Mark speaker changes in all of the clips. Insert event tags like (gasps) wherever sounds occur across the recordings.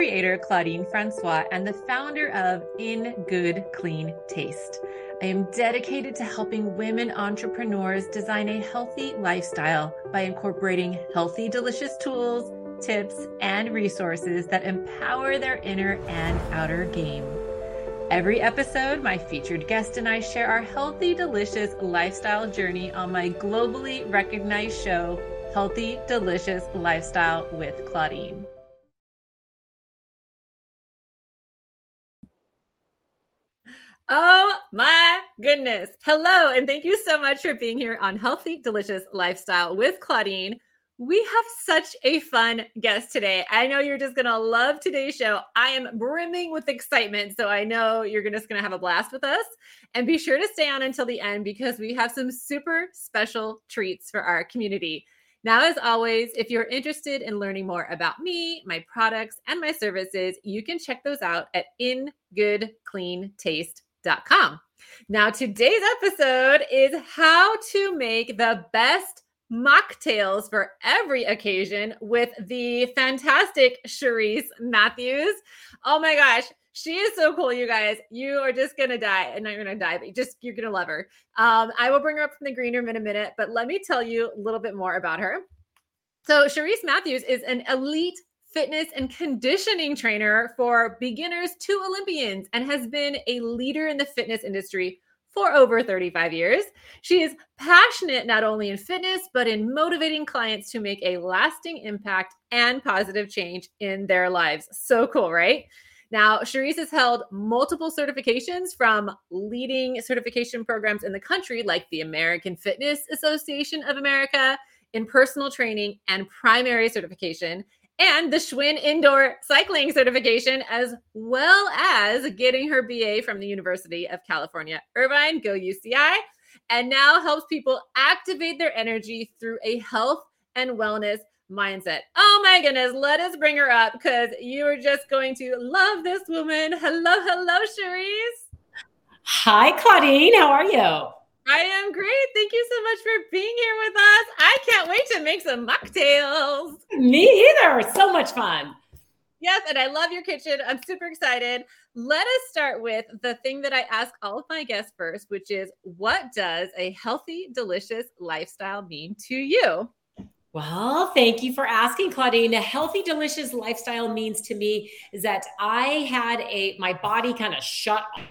Speaker 1: Creator Claudine Francois and the founder of In Good Clean Taste. I am dedicated to helping women entrepreneurs design a healthy lifestyle by incorporating healthy, delicious tools, tips, and resources that empower their inner and outer game. Every episode, my featured guest and I share our healthy, delicious lifestyle journey on my globally recognized show, Healthy, Delicious Lifestyle with Claudine. Oh my goodness. Hello, and thank you so much for being here on Healthy, Delicious Lifestyle with Claudine. We have such a fun guest today. I know you're just going to love today's show. I am brimming with excitement. So I know you're just going to have a blast with us. And be sure to stay on until the end because we have some super special treats for our community. Now, as always, if you're interested in learning more about me, my products, and my services, you can check those out at ingoodcleantaste.com com. Now, today's episode is how to make the best mocktails for every occasion with the fantastic Cherise Matthews. Oh my gosh, she is so cool, you guys. You are just gonna die, and not gonna die, but just you're gonna love her. Um, I will bring her up from the green room in a minute, but let me tell you a little bit more about her. So, Cherise Matthews is an elite fitness and conditioning trainer for beginners to Olympians and has been a leader in the fitness industry for over 35 years. She is passionate not only in fitness, but in motivating clients to make a lasting impact and positive change in their lives. So cool, right? Now, Cherise has held multiple certifications from leading certification programs in the country, like the American Fitness Association of America in personal training and primary certification, and the Schwinn Indoor Cycling Certification, as well as getting her BA from the University of California, Irvine, go UCI, and now helps people activate their energy through a health and wellness mindset. Oh my goodness, let us bring her up because you are just going to love this woman. Hello, hello, Cherise.
Speaker 2: Hi, Claudine. How are you?
Speaker 1: I am great. Thank you so much for being here with us. I can't wait to make some mocktails.
Speaker 2: Me either. So much fun.
Speaker 1: Yes, and I love your kitchen. I'm super excited. Let us start with the thing that I ask all of my guests first, which is what does a healthy, delicious lifestyle mean to you?
Speaker 2: Well, thank you for asking, Claudine. A healthy, delicious lifestyle means to me is that I had a my body kind of shut off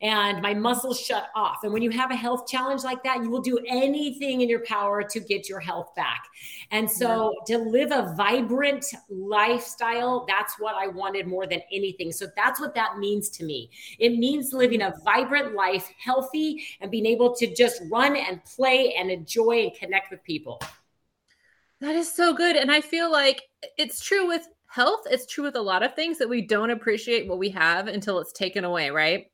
Speaker 2: and my muscles shut off. And when you have a health challenge like that, you will do anything in your power to get your health back. And so yeah. to live a vibrant lifestyle, that's what I wanted more than anything. So that's what that means to me. It means living a vibrant life, healthy, and being able to just run and play and enjoy and connect with people.
Speaker 1: That is so good. And I feel like it's true with health. It's true with a lot of things that we don't appreciate what we have until it's taken away, right?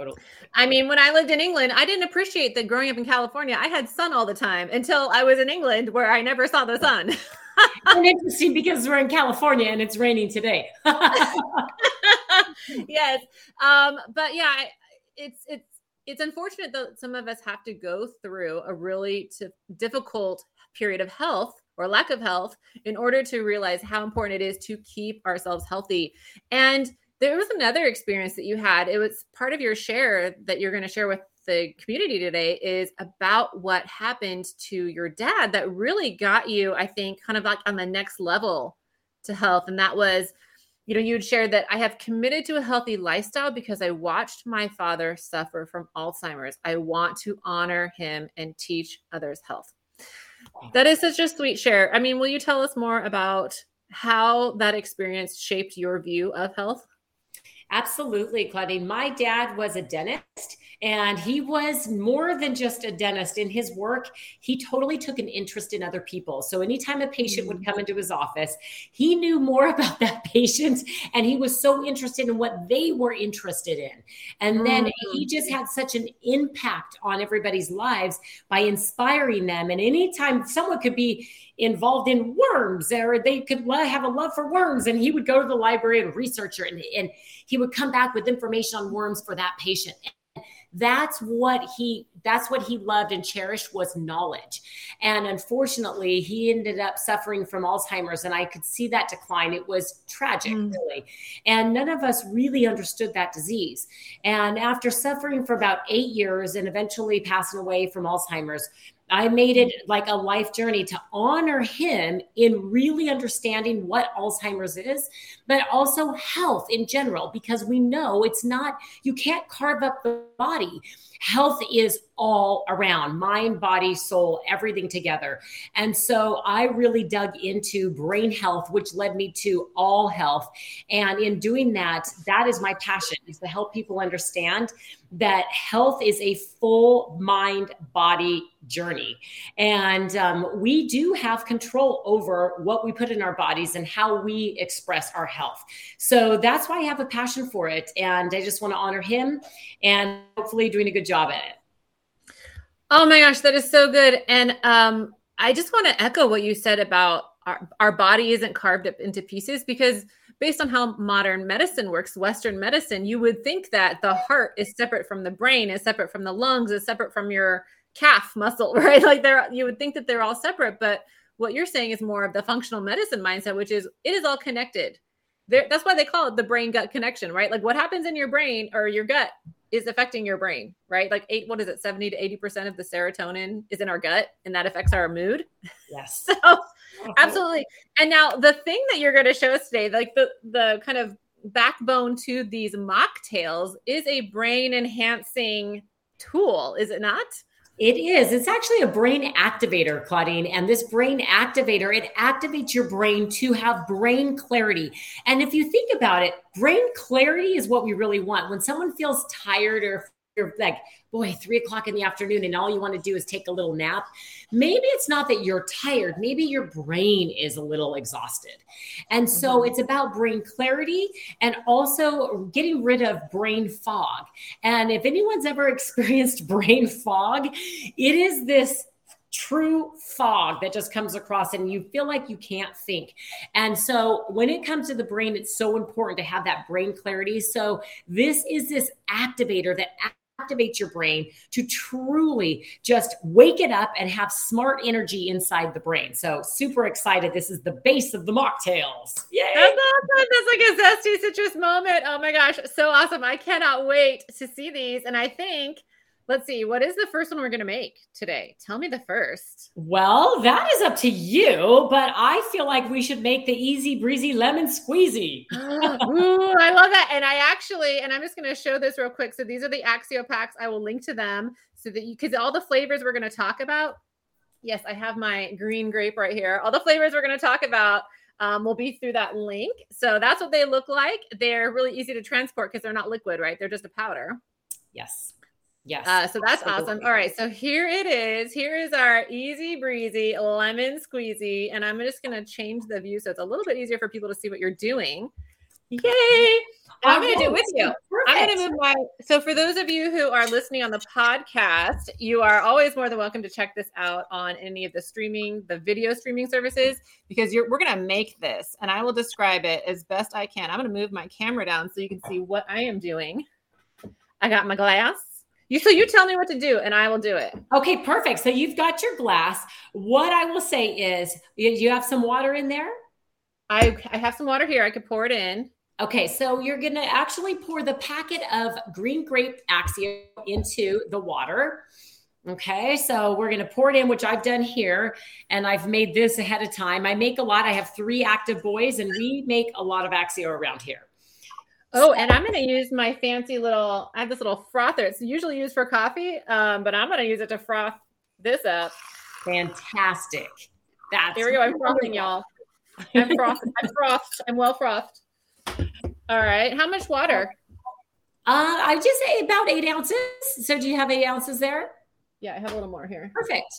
Speaker 2: Totally.
Speaker 1: I mean, when I lived in England, I didn't appreciate that growing up in California, I had sun all the time until I was in England where I never saw the sun. (laughs)
Speaker 2: and (laughs) interesting because we're in California and it's raining today. (laughs)
Speaker 1: yes. Um, but yeah, it's it's it's unfortunate that some of us have to go through a really t- difficult period of health or lack of health in order to realize how important it is to keep ourselves healthy. And there was another experience that you had. It was part of your share that you're going to share with the community today is about what happened to your dad that really got you, I think, kind of like on the next level to health. And that was, you know, you had shared that I have committed to a healthy lifestyle because I watched my father suffer from Alzheimer's. I want to honor him and teach others health. That is such a sweet share. I mean, will you tell us more about how that experience shaped your view of health?
Speaker 2: Absolutely, Claudine. My dad was a dentist and he was more than just a dentist in his work. He totally took an interest in other people. So anytime a patient would mm. come into his office, he knew more (laughs) about that patient and he was so interested in what they were interested in. And then he mm. just had such an impact on everybody's lives by inspiring them. And anytime someone could be involved in worms or they could have a love for worms and he would go to the library and research it and, and he would come back with information on worms for that patient. That's what he that's what he loved and cherished was knowledge. And unfortunately he ended up suffering from alzheimer's and i could see that decline. It was tragic mm. really. And none of us really understood that disease. And after suffering for about eight years and eventually passing away from alzheimer's I made it like a life journey to honor him in really understanding what Alzheimer's is, but also health in general, because we know it's not, you can't carve up the body health is all around mind, body, soul, everything together. And so I really dug into brain health, which led me to all health. And in doing that, that is my passion is to help people understand that health is a full mind body journey. And um, we do have control over what we put in our bodies and how we express our health. So that's why I have a passion for it. And I just want to honor him and hopefully doing a good job at it.
Speaker 1: Oh my gosh, that is so good. And um, I just want to echo what you said about our, our body isn't carved up into pieces because based on how modern medicine works, Western medicine, you would think that the heart is separate from the brain, is separate from the lungs, is separate from your calf muscle, (laughs) right? Like they're you would think that they're all separate, but what you're saying is more of the functional medicine mindset, which is it is all connected. There, that's why they call it the brain gut connection, right? Like what happens in your brain or your gut is affecting your brain, right? Like eight, what is it, 70 to 80% of the serotonin is in our gut and that affects our mood.
Speaker 2: Yes. (laughs)
Speaker 1: so absolutely. And now the thing that you're going to show us today, like the the kind of backbone to these mocktails is a brain enhancing tool, is it not?
Speaker 2: It is. It's actually a brain activator, Claudine. And this brain activator, it activates your brain to have brain clarity. And if you think about it, brain clarity is what we really want. When someone feels tired or you're like, boy, three o'clock in the afternoon, and all you want to do is take a little nap. Maybe it's not that you're tired, maybe your brain is a little exhausted. And so mm-hmm. it's about brain clarity and also getting rid of brain fog. And if anyone's ever (laughs) experienced brain fog, it is this true fog that just comes across and you feel like you can't think. And so when it comes to the brain, it's so important to have that brain clarity. So this is this activator that activate your brain to truly just wake it up and have smart energy inside the brain. So super excited. This is the base of the mocktails.
Speaker 1: Yay. That's awesome. That's like a zesty citrus moment. Oh my gosh. So awesome. I cannot wait to see these. And I think Let's see. What is the first one we're going to make today? Tell me the first.
Speaker 2: Well, that is up to you, but I feel like we should make the easy breezy lemon squeezy. (gasps)
Speaker 1: Ooh, I love that. And I actually, and I'm just going to show this real quick. So these are the Axio packs. I will link to them so that you, because all the flavors we're going to talk about. Yes, I have my green grape right here. All the flavors we're going to talk about um, will be through that link. So that's what they look like. They're really easy to transport because they're not liquid, right? They're just a powder.
Speaker 2: Yes. Yes.
Speaker 1: Uh, so that's awesome. All right. So here it is. Here is our easy breezy lemon squeezy. And I'm just going to change the view so it's a little bit easier for people to see what you're doing. Yay. I'm going to do it with you. Perfect. I'm going to move my. So, for those of you who are listening on the podcast, you are always more than welcome to check this out on any of the streaming, the video streaming services, because you're, we're going to make this and I will describe it as best I can. I'm going to move my camera down so you can see what I am doing. I got my glass. You so you tell me what to do and I will do it.
Speaker 2: Okay, perfect. So you've got your glass. What I will say is you have some water in there?
Speaker 1: I I have some water here. I could pour it in.
Speaker 2: Okay, so you're going to actually pour the packet of green grape Axio into the water. Okay, so we're going to pour it in, which I've done here, and I've made this ahead of time. I make a lot. I have three active boys, and we make a lot of Axio around here.
Speaker 1: Oh, and I'm going to use my fancy little, I have this little frother. It's usually used for coffee, um, but I'm going to use it to froth this up.
Speaker 2: Fantastic.
Speaker 1: That's Here we go. I'm frothing, y'all. I'm frothed. I'm frothed. I'm well frothed. All right. How much water?
Speaker 2: Uh, I just say about eight ounces. So do you have eight ounces there?
Speaker 1: Yeah, I have a little more here.
Speaker 2: Perfect.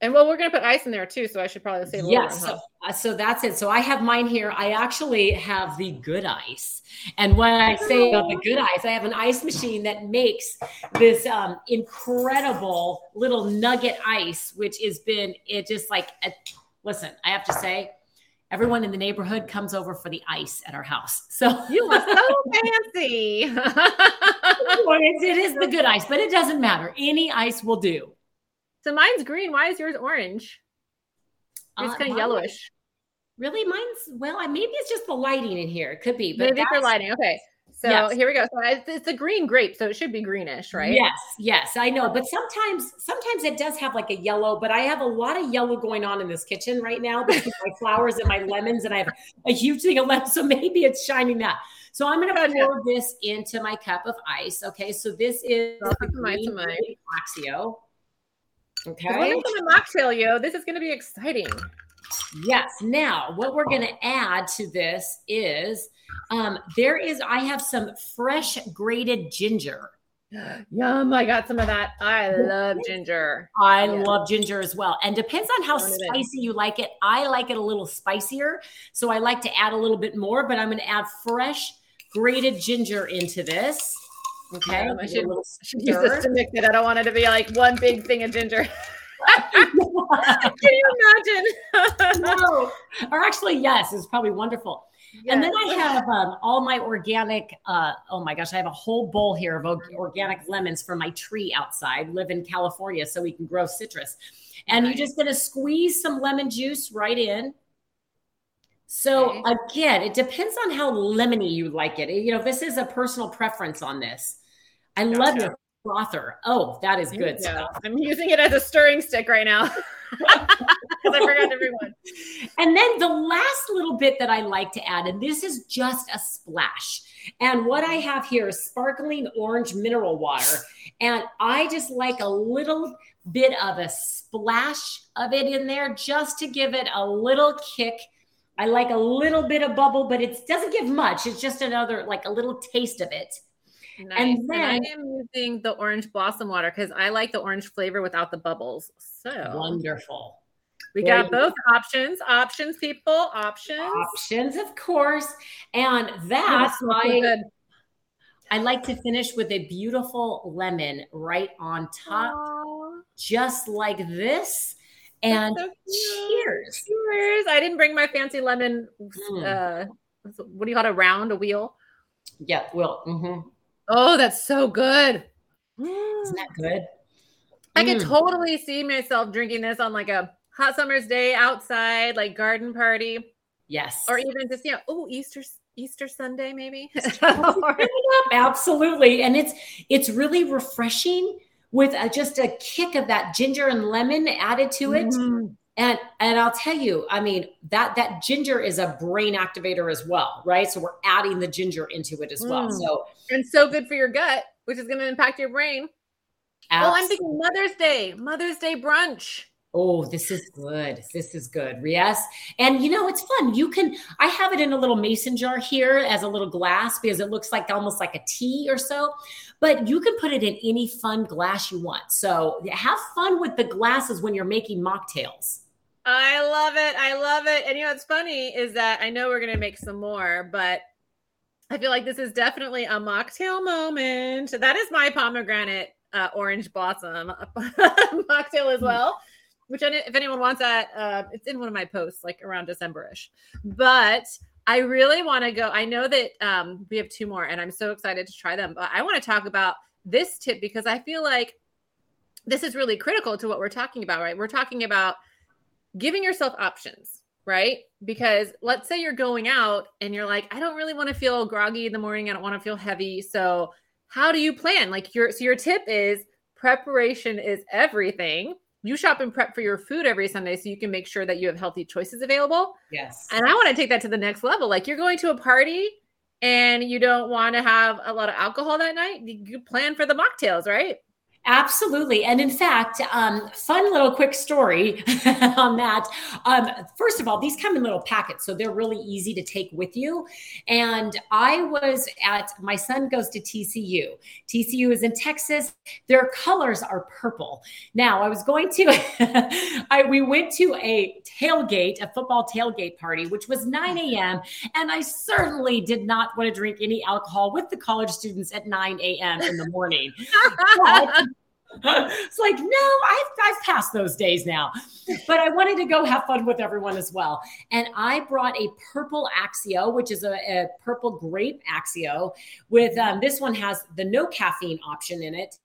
Speaker 1: And well, we're gonna put ice in there too, so I should probably say a
Speaker 2: Yes.
Speaker 1: bit.
Speaker 2: So, uh, so that's it. So I have mine here. I actually have the good ice. And when I say about the good ice, I have an ice machine that makes this um, incredible little nugget ice, which has been it just like a, listen, I have to say, everyone in the neighborhood comes over for the ice at our house. So
Speaker 1: You are so (laughs) fancy. (laughs)
Speaker 2: it is the good ice, but it doesn't matter. Any ice will do.
Speaker 1: So mine's green. Why is yours orange? It's
Speaker 2: Uh,
Speaker 1: kind of
Speaker 2: mine-
Speaker 1: yellowish.
Speaker 2: Really, mine's well. Maybe it's just the lighting in here. It could be, but
Speaker 1: Maybe for lighting. Okay. So
Speaker 2: Yes.
Speaker 1: here we go. So it's, it's a green grape, so it should be greenish, right?
Speaker 2: Yes, yes, I know. But sometimes, sometimes it does have like a yellow. But I have a lot of yellow going on in this kitchen right now between my flowers and my lemons, and I have a huge thing of lemons. So maybe it's shining that. So I'm going to pour this into my cup of ice. Okay, so this is the
Speaker 1: put some ice in
Speaker 2: green
Speaker 1: mine.
Speaker 2: Axio.
Speaker 1: We're
Speaker 2: Okay.
Speaker 1: making a mocktail, yo. This is going to be exciting.
Speaker 2: Yes. Now, what we're going to add to this is um, there is, I have some fresh grated ginger. (gasps)
Speaker 1: Yum! I got some of that. I love ginger.
Speaker 2: I
Speaker 1: Yeah.
Speaker 2: love ginger as well. And depends on how
Speaker 1: Throwing it in.
Speaker 2: spicy you like it. I like it a little spicier. So I like to add a little bit more, but I'm going to add fresh grated ginger into this. Okay.
Speaker 1: Yum, I should- Should use this to mix it. I don't want it to be like one big thing of ginger. (laughs) Can you imagine? (laughs)
Speaker 2: no. Or actually, yes, it's probably wonderful. And then I have um, all my organic. Uh, oh my gosh, I have a whole bowl here of organic lemons from my tree outside. Live in California, so we can grow citrus. And
Speaker 1: Nice.
Speaker 2: you're just going to squeeze some lemon juice right in. So
Speaker 1: Okay.
Speaker 2: again, it depends on how lemony you like it. You know, this is a personal preference on this. I love
Speaker 1: Gotcha.
Speaker 2: your frother. Oh, that is good stuff.
Speaker 1: I'm using it as a stirring stick right now (laughs) because I forgot to bring one. (laughs)
Speaker 2: And then the last little bit that I like to add, and this is just a splash. And what I have here is sparkling orange mineral water. And I just like a little bit of a splash of it in there just to give it a little kick. I like a little bit of bubble, but it doesn't give much. It's just another, like a little taste of it.
Speaker 1: Nice.
Speaker 2: And
Speaker 1: And, I am using the orange blossom water because I like the orange flavor without the bubbles. So
Speaker 2: Wonderful.
Speaker 1: we
Speaker 2: There
Speaker 1: got both options. Options, people. Options.
Speaker 2: Options, of course. And
Speaker 1: that's
Speaker 2: that
Speaker 1: this
Speaker 2: I, like to finish with a beautiful lemon right on top.
Speaker 1: Aw,
Speaker 2: just like this. And
Speaker 1: so
Speaker 2: cheers.
Speaker 1: Cheers. I didn't bring my fancy lemon.
Speaker 2: Mm.
Speaker 1: Uh, what do you call it? A round, a wheel.
Speaker 2: Yeah, well, mhm.
Speaker 1: Oh, that's so good.
Speaker 2: isn't that good?
Speaker 1: I could
Speaker 2: Mm.
Speaker 1: totally see myself drinking this on like a hot summer's day outside, like garden party,
Speaker 2: Yes.
Speaker 1: or even just you know, Oh, Easter Easter Sunday maybe. (laughs)
Speaker 2: Absolutely. And it's it's really refreshing with a, just a kick of that ginger and lemon added to it.
Speaker 1: Mm.
Speaker 2: And and I'll tell you, I mean, that that ginger is a brain activator as well, right? So we're adding the ginger into it as well.
Speaker 1: Mm.
Speaker 2: So
Speaker 1: and so good for your gut, which is going to impact your brain. Oh, I'm thinking Mother's Day, Mother's Day brunch.
Speaker 2: Oh, this is good. This is good. Yes. And you know, it's fun. You can, I have it in a little mason jar here as a little glass because it looks like almost like a tea or so, but you can put it in any fun glass you want. So have fun with the glasses when you're making mocktails.
Speaker 1: I love it. I love it. And you know what's funny is that I know we're gonna make some more, but I feel like this is definitely a mocktail moment. That is my pomegranate uh, orange blossom (laughs) mocktail as well. Which, if anyone wants that, uh, it's in one of my posts, like around December-ish. But I really want to go. I know that um, we have two more, and I'm so excited to try them. But I want to talk about this tip because I feel like this is really critical to what we're talking about, right? We're talking about giving yourself options, right? Because let's say you're going out and you're like, I don't really want to feel groggy in the morning. I don't want to feel heavy. So, how do you plan? Like your so your tip is preparation is everything. You shop and prep for your food every Sunday so you can make sure that you have healthy choices available.
Speaker 2: Yes.
Speaker 1: And I want to take that to the next level. Like you're going to a party and you don't want to have a lot of alcohol that night, you plan for the mocktails, right?
Speaker 2: Absolutely. And in fact, um, fun little quick story (laughs) on that. Um, first of all, these come in little packets, so they're really easy to take with you. And I was at, my son goes to TCU. TCU is in Texas. Their colors are purple. Now, I was going to, (laughs) I, we went to a tailgate, a football tailgate party, which was 9 a.m. And I certainly did not want to drink any alcohol with the college students at 9 a.m. in the morning. (laughs) But, (laughs) it's like, no, I've, I've passed those days now. But I wanted to go have fun with everyone as well. And I brought a purple Axio, which is a, a purple grape Axio. With um, this one has the no caffeine option in it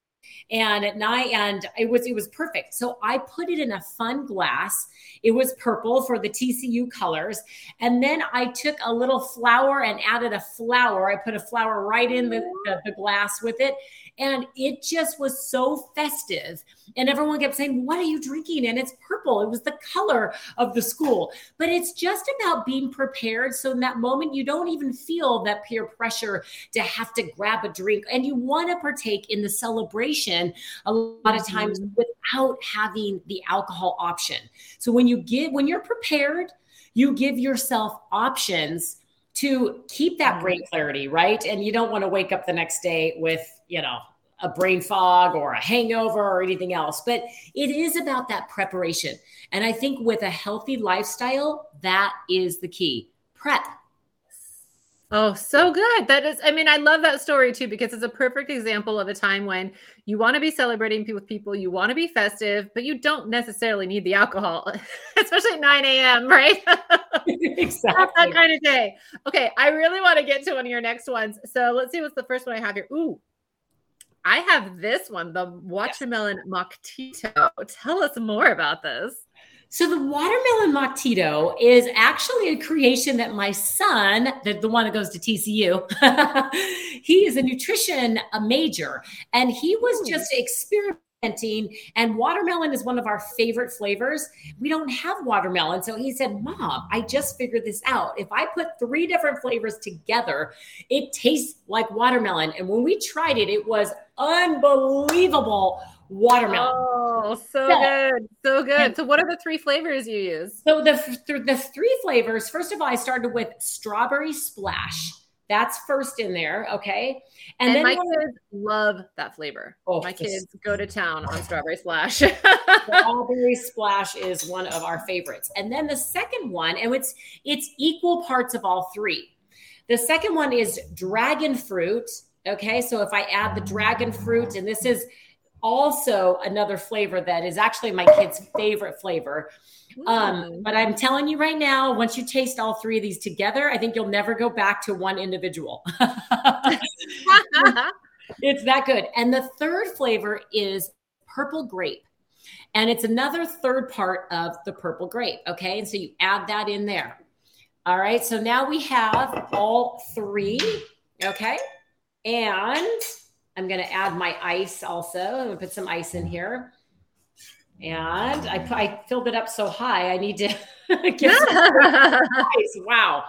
Speaker 2: and at night and it was it was perfect so i put it in a fun glass it was purple for the tcu colors and then i took a little flower and added a flower i put a flower right in the, the, the glass with it and it just was so festive. And everyone kept saying, What are you drinking? And it's purple. It was the color of the school. But it's just about being prepared. So in that moment, you don't even feel that peer pressure to have to grab a drink. And you want to partake in the celebration a lot of times mm-hmm. without having the alcohol option. So when you give, when you're prepared, you give yourself options to keep that brain clarity, right? And you don't want to wake up the next day with, you know, a brain fog or a hangover or anything else. But it is about that preparation. And I think with a healthy lifestyle, that is the key. Prep.
Speaker 1: Oh, so good. That is, I mean, I love that story too, because it's a perfect example of a time when you want to be celebrating with people, you want to be festive, but you don't necessarily need the alcohol, (laughs) especially 9 a.m., right? (laughs)
Speaker 2: exactly.
Speaker 1: that kind of day. Okay. I really want to get to one of your next ones. So let's see what's the first one I have here. Ooh, I have this one, the watermelon yes. moctito. Tell us more about this.
Speaker 2: So the watermelon moctito is actually a creation that my son, the, the one that goes to TCU, (laughs) he is a nutrition a major, and he was just experimenting. And watermelon is one of our favorite flavors. We don't have watermelon, so he said, "Mom, I just figured this out. If I put three different flavors together, it tastes like watermelon." And when we tried it, it was unbelievable watermelon.
Speaker 1: Oh, so, so good. So good. So what are the three flavors you use?
Speaker 2: So the the three flavors, first of all, I started with strawberry splash. That's first in there, okay?
Speaker 1: And, and then my kids love that flavor. Oh, my kids go to town on strawberry splash. (laughs)
Speaker 2: strawberry splash is one of our favorites. And then the second one, and it's it's equal parts of all three. The second one is dragon fruit. Okay, so if I add the dragon fruit, and this is also another flavor that is actually my kid's favorite flavor. Um, but I'm telling you right now, once you taste all three of these together, I think you'll never go back to one individual. (laughs) it's that good. And the third flavor is purple grape. And it's another third part of the purple grape. Okay. And so you add that in there. All right. So now we have all three. Okay. And I'm going to add my ice also. I'm going to put some ice in here. And I, I filled it up so high, I need to (laughs) get some (laughs) ice. Wow.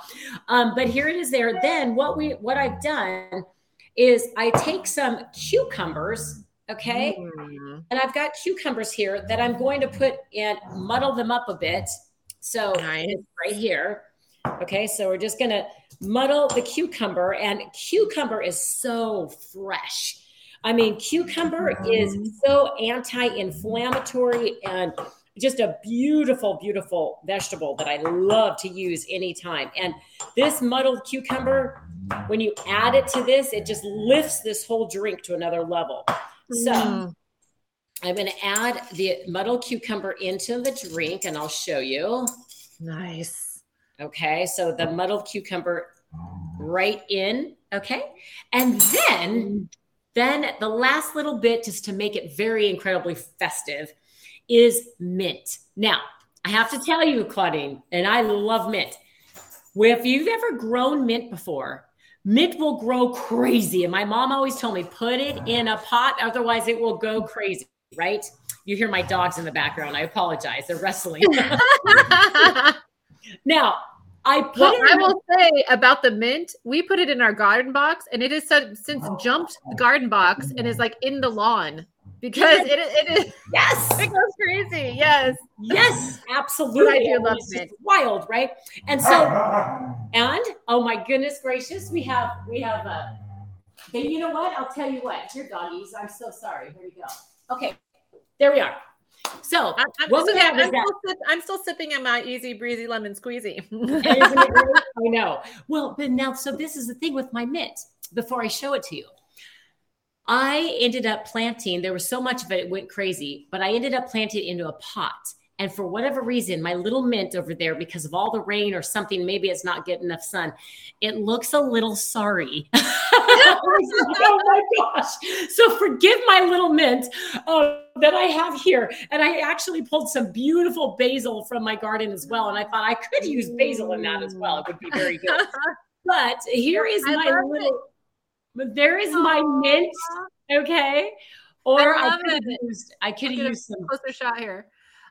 Speaker 2: Um, but here it is there. Then what we what I've done is I take some cucumbers, okay? Mm. And I've got cucumbers here that I'm going to put and muddle them up a bit. So nice. right here. Okay, so we're just gonna muddle the cucumber, and cucumber is so fresh. I mean, cucumber is mm-hmm. so anti inflammatory and just a beautiful, beautiful vegetable that I love to use anytime. And this muddled cucumber, when you add it to this, it just lifts this whole drink to another level. So mm. I'm going to add the muddled cucumber into the drink and I'll show you.
Speaker 1: Nice.
Speaker 2: Okay, so the muddled cucumber right in. Okay, and then then the last little bit, just to make it very incredibly festive, is mint. Now, I have to tell you, Claudine, and I love mint. If you've ever grown mint before, mint will grow crazy. And my mom always told me, put it in a pot, otherwise it will go crazy, right? You hear my dogs in the background. I apologize. They're wrestling. (laughs) (laughs) Now, I put
Speaker 1: well, I will say about the mint, we put it in our garden box and it has since jumped the garden box and is like in the lawn because it, it is
Speaker 2: yes (laughs)
Speaker 1: it goes crazy. Yes.
Speaker 2: Yes, absolutely.
Speaker 1: I do love
Speaker 2: It's
Speaker 1: mint.
Speaker 2: wild, right? And so (laughs) and oh my goodness gracious, we have we have uh but you know what? I'll tell you what. your doggies. I'm so sorry. Here we go. Okay, there we are. So
Speaker 1: I'm, I'm,
Speaker 2: what we have
Speaker 1: I'm, still I'm still sipping on my easy breezy lemon squeezy.
Speaker 2: Isn't it great? I know. Well, but now, so this is the thing with my mint. Before I show it to you, I ended up planting. There was so much of it, it went crazy. But I ended up planting it into a pot. And for whatever reason, my little mint over there, because of all the rain or something, maybe it's not getting enough sun. It looks a little sorry. (laughs) oh my gosh! So forgive my little mint uh, that I have here. And I actually pulled some beautiful basil from my garden as well. And I thought I could use basil in that as well. It would be very good. (laughs) But here is
Speaker 1: I
Speaker 2: my little. But there is my mint. Okay. Or I,
Speaker 1: love
Speaker 2: could have used. I could have used some.
Speaker 1: closer shot here.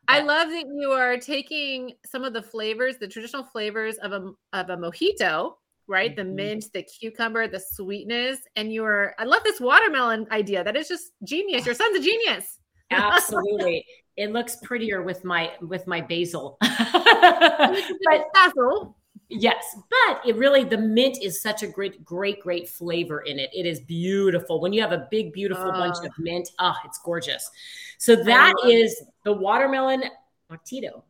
Speaker 1: I love that you are taking some of the flavors, the traditional flavors of a of a mojito, right? The
Speaker 2: Mhm.
Speaker 1: mint, the cucumber, the sweetness, and you're. I love this watermelon idea. That is just genius. Your son's a genius. (laughs)
Speaker 2: Absolutely. It looks prettier with my with my basil. (laughs)
Speaker 1: but basil.
Speaker 2: Yes, but it really the mint is such a great, great, great flavor in it. It is beautiful. When you have a big, beautiful bunch
Speaker 1: Oh.
Speaker 2: of mint, oh, it's gorgeous. So that
Speaker 1: is
Speaker 2: is the watermelon mojito.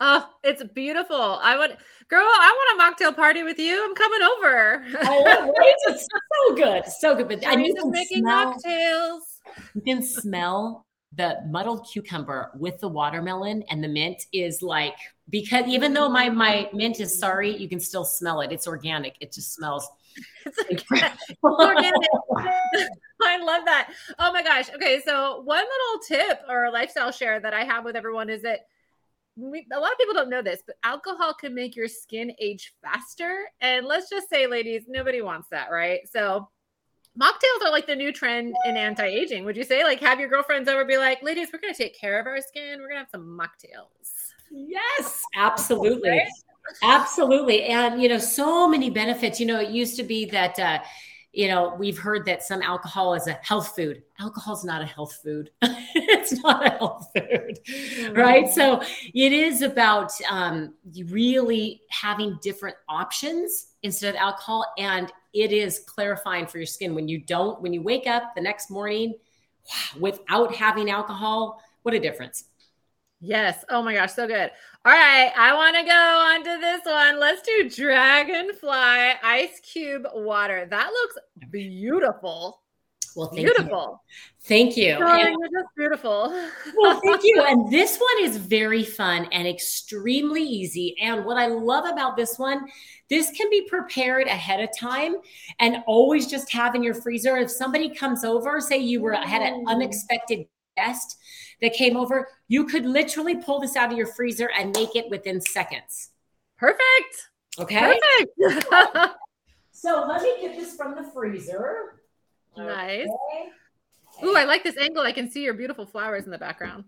Speaker 1: Oh, it's beautiful. I would, girl. I want a mocktail party with you. I'm coming over.
Speaker 2: Oh, I it. It's so good, so good. But (laughs) and you
Speaker 1: Teresa's making
Speaker 2: smell,
Speaker 1: mocktails.
Speaker 2: you can smell the muddled cucumber with the watermelon and the mint is like because even though my my mint is sorry, you can still smell it. It's organic. It just smells. (laughs) (laughs)
Speaker 1: organic. (laughs) I love that. Oh my gosh. Okay, so one little tip or lifestyle share that I have with everyone is that we, a lot of people don't know this, but alcohol can make your skin age faster. And let's just say, ladies, nobody wants that, right? So mocktails are like the new trend in anti-aging. Would you say, like, have your girlfriends over, be like, ladies, we're gonna take care of our skin. We're gonna have some mocktails.
Speaker 2: Yes, absolutely.
Speaker 1: Right? (laughs)
Speaker 2: Absolutely. And, you know, so many benefits. You know, it used to be that, uh, you know, we've heard that some alcohol is a health food. Alcohol is not a health food. (laughs) it's not a health food, right? So it is about um, really having different options instead of alcohol. And it is clarifying for your skin when you don't, when you wake up the next morning wow, without having alcohol, what a difference.
Speaker 1: Yes. Oh my gosh, so good. All right, I want to go on to this one. Let's do dragonfly ice cube water. That looks beautiful.
Speaker 2: Well, thank you.
Speaker 1: beautiful.
Speaker 2: Thank you. And-
Speaker 1: you're just beautiful. (laughs)
Speaker 2: well, thank you. (laughs) And this one is very fun and extremely easy. And what I love about this one, this can be prepared ahead of time and always just have in your freezer. If somebody comes over, say you were had an
Speaker 1: Mm.
Speaker 2: unexpected guest that came over, you could literally pull this out of your freezer and make it within seconds.
Speaker 1: Perfect.
Speaker 2: Okay.
Speaker 1: Perfect. (laughs)
Speaker 2: So let me get this from the freezer.
Speaker 1: nice.
Speaker 2: Okay.
Speaker 1: Ooh, I like this angle. I can see your beautiful flowers in the background.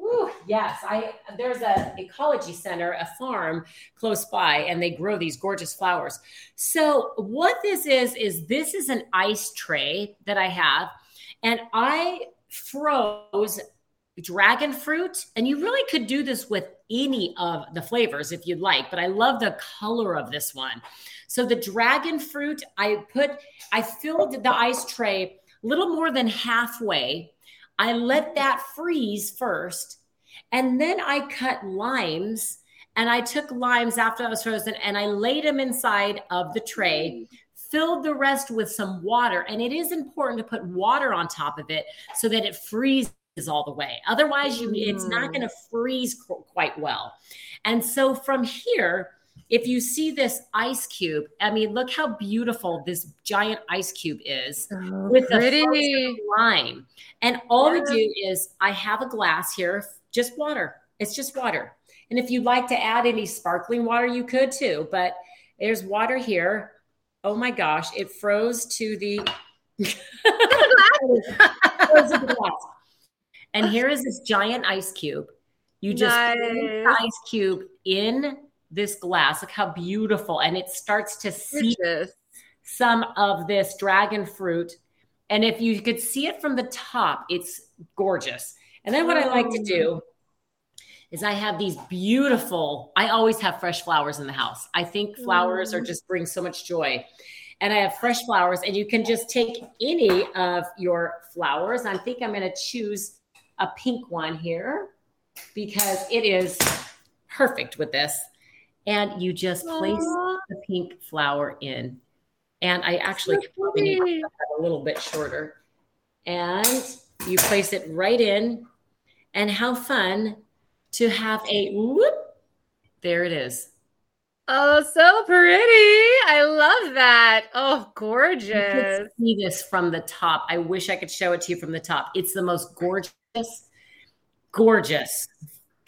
Speaker 2: Ooh, yes, I there's a ecology center, a farm close by, and they grow these gorgeous flowers. So what this is is this is an ice tray that I have, and I froze dragon fruit, and you really could do this with any of the flavors if you'd like, but I love the color of this one. So the dragon fruit, I put, I filled the ice tray a little more than halfway. I let that freeze first. And then I cut limes and I took limes after I was frozen and I laid them inside of the tray, filled the rest with some water. And it is important to put water on top of it so that it freezes all the way. Otherwise, you, it's not going to mm. freeze quite well. And so from here, if you see this ice cube, I mean, look how beautiful this giant ice cube is with the lime. And all
Speaker 1: Yeah.
Speaker 2: we do is I have a glass here, just water. It's just water. And if you'd like to add any sparkling water, you could too. But there's water here. Oh my gosh, it froze to the froze to the glass. And here is this giant ice cube. You just
Speaker 1: Nice.
Speaker 2: ice cube in this glass. Look how beautiful. And it starts to
Speaker 1: see
Speaker 2: some of this dragon fruit And if you could see it from the top, it's gorgeous. And then what I like to do oh. is I have these beautiful, I always have fresh flowers in the house. I think flowers are oh. just bring so much joy. And I have fresh flowers, and you can just take any of your flowers. I think I'm going to choose a pink one here because it is perfect with this. And you just place Aww. the pink flower in. And I actually so need a little bit shorter. And you place it right in. And how fun to have a whoop. There it is.
Speaker 1: Oh, so pretty. I love that. Oh, gorgeous.
Speaker 2: see this from the top. I wish I could show it to you from the top. It's the most gorgeous, gorgeous.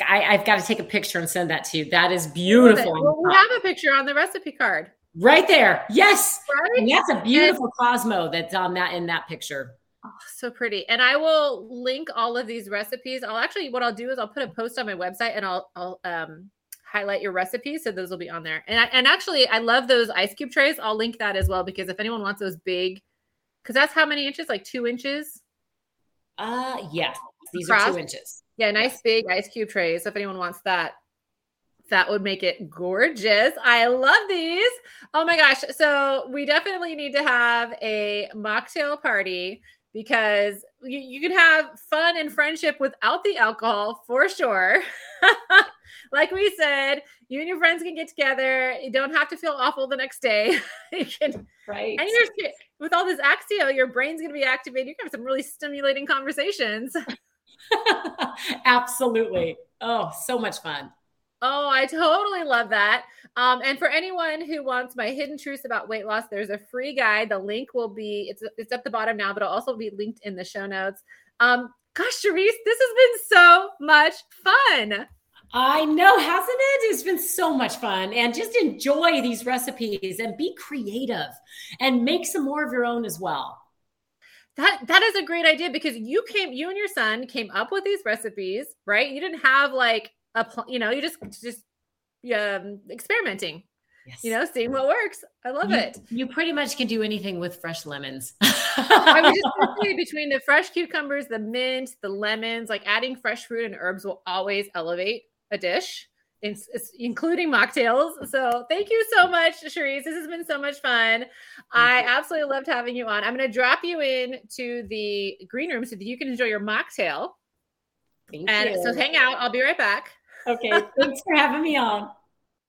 Speaker 2: I, have got to take a picture and send that to you. That is beautiful.
Speaker 1: Well, we have a picture on the recipe card.
Speaker 2: Right there. Yes. Right? That's a beautiful Cosmo that's on that in that picture.
Speaker 1: Oh, so pretty. And I will link all of these recipes. I'll actually what I'll do is I'll put a post on my website and I'll I'll um highlight your recipes so those will be on there. And I, and actually I love those ice cube trays. I'll link that as well because if anyone wants those big cuz that's how many inches? Like 2 inches?
Speaker 2: Uh yes. These are 2 inches.
Speaker 1: Yeah, nice big ice cube trays. So if anyone wants that, that would make it gorgeous. I love these. Oh my gosh. So we definitely need to have a mocktail party because you, you can have fun and friendship without the alcohol for sure. (laughs) like we said, you and your friends can get together. You don't have to feel awful the next day. (laughs) you can, right. And you're, with all this Axio, your brain's going to be activated. You can have some really stimulating conversations. (laughs) (laughs)
Speaker 2: Absolutely. Oh, so much fun.
Speaker 1: Oh, I totally love that. Um, and for anyone who wants my hidden truths about weight loss, there's a free guide. The link will be it's it's at the bottom now, but it'll also be linked in the show notes. Um, gosh, Cherise, this has been so much fun.
Speaker 2: I know, hasn't it? It's been so much fun. And just enjoy these recipes and be creative and make some more of your own as well.
Speaker 1: That that is a great idea because you came you and your son came up with these recipes, right? You didn't have like a pl- you know you just just um, experimenting yes. you know seeing what works i love
Speaker 2: you,
Speaker 1: it
Speaker 2: you pretty much can do anything with fresh lemons (laughs)
Speaker 1: i was just say between the fresh cucumbers the mint the lemons like adding fresh fruit and herbs will always elevate a dish it's, including mocktails. So thank you so much, Cherise. This has been so much fun. I absolutely loved having you on. I'm going to drop you in to the green room so that you can enjoy your mocktail. Thank and you. so hang out. I'll be right back.
Speaker 2: Okay. Thanks for having me on.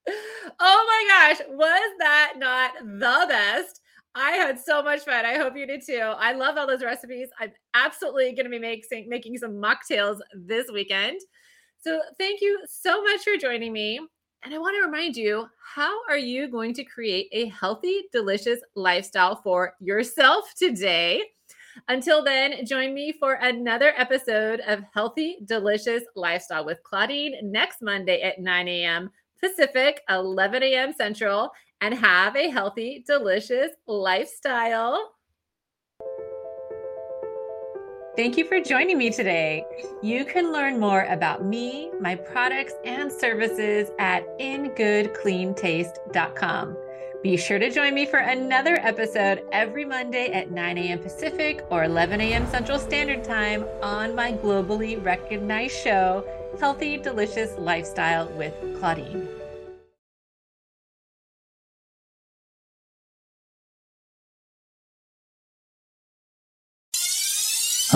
Speaker 2: (laughs)
Speaker 1: Oh my gosh. Was that not the best? I had so much fun. I hope you did too. I love all those recipes. I'm absolutely going to be making making some mocktails this weekend. So thank you so much for joining me. And I want to remind you, how are you going to create a healthy, delicious lifestyle for yourself today? Until then, join me for another episode of Healthy Delicious Lifestyle with Claudine next Monday at 9 a.m. Pacific, 11 a.m. Central, and have a healthy, delicious lifestyle. Thank you for joining me today. You can learn more about me, my products, and services at ingoodcleantaste.com. Be sure to join me for another episode every Monday at 9 a.m. Pacific or 11 a.m. Central Standard Time on my globally recognized show, Healthy Delicious Lifestyle with Claudine.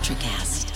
Speaker 3: Electrocast.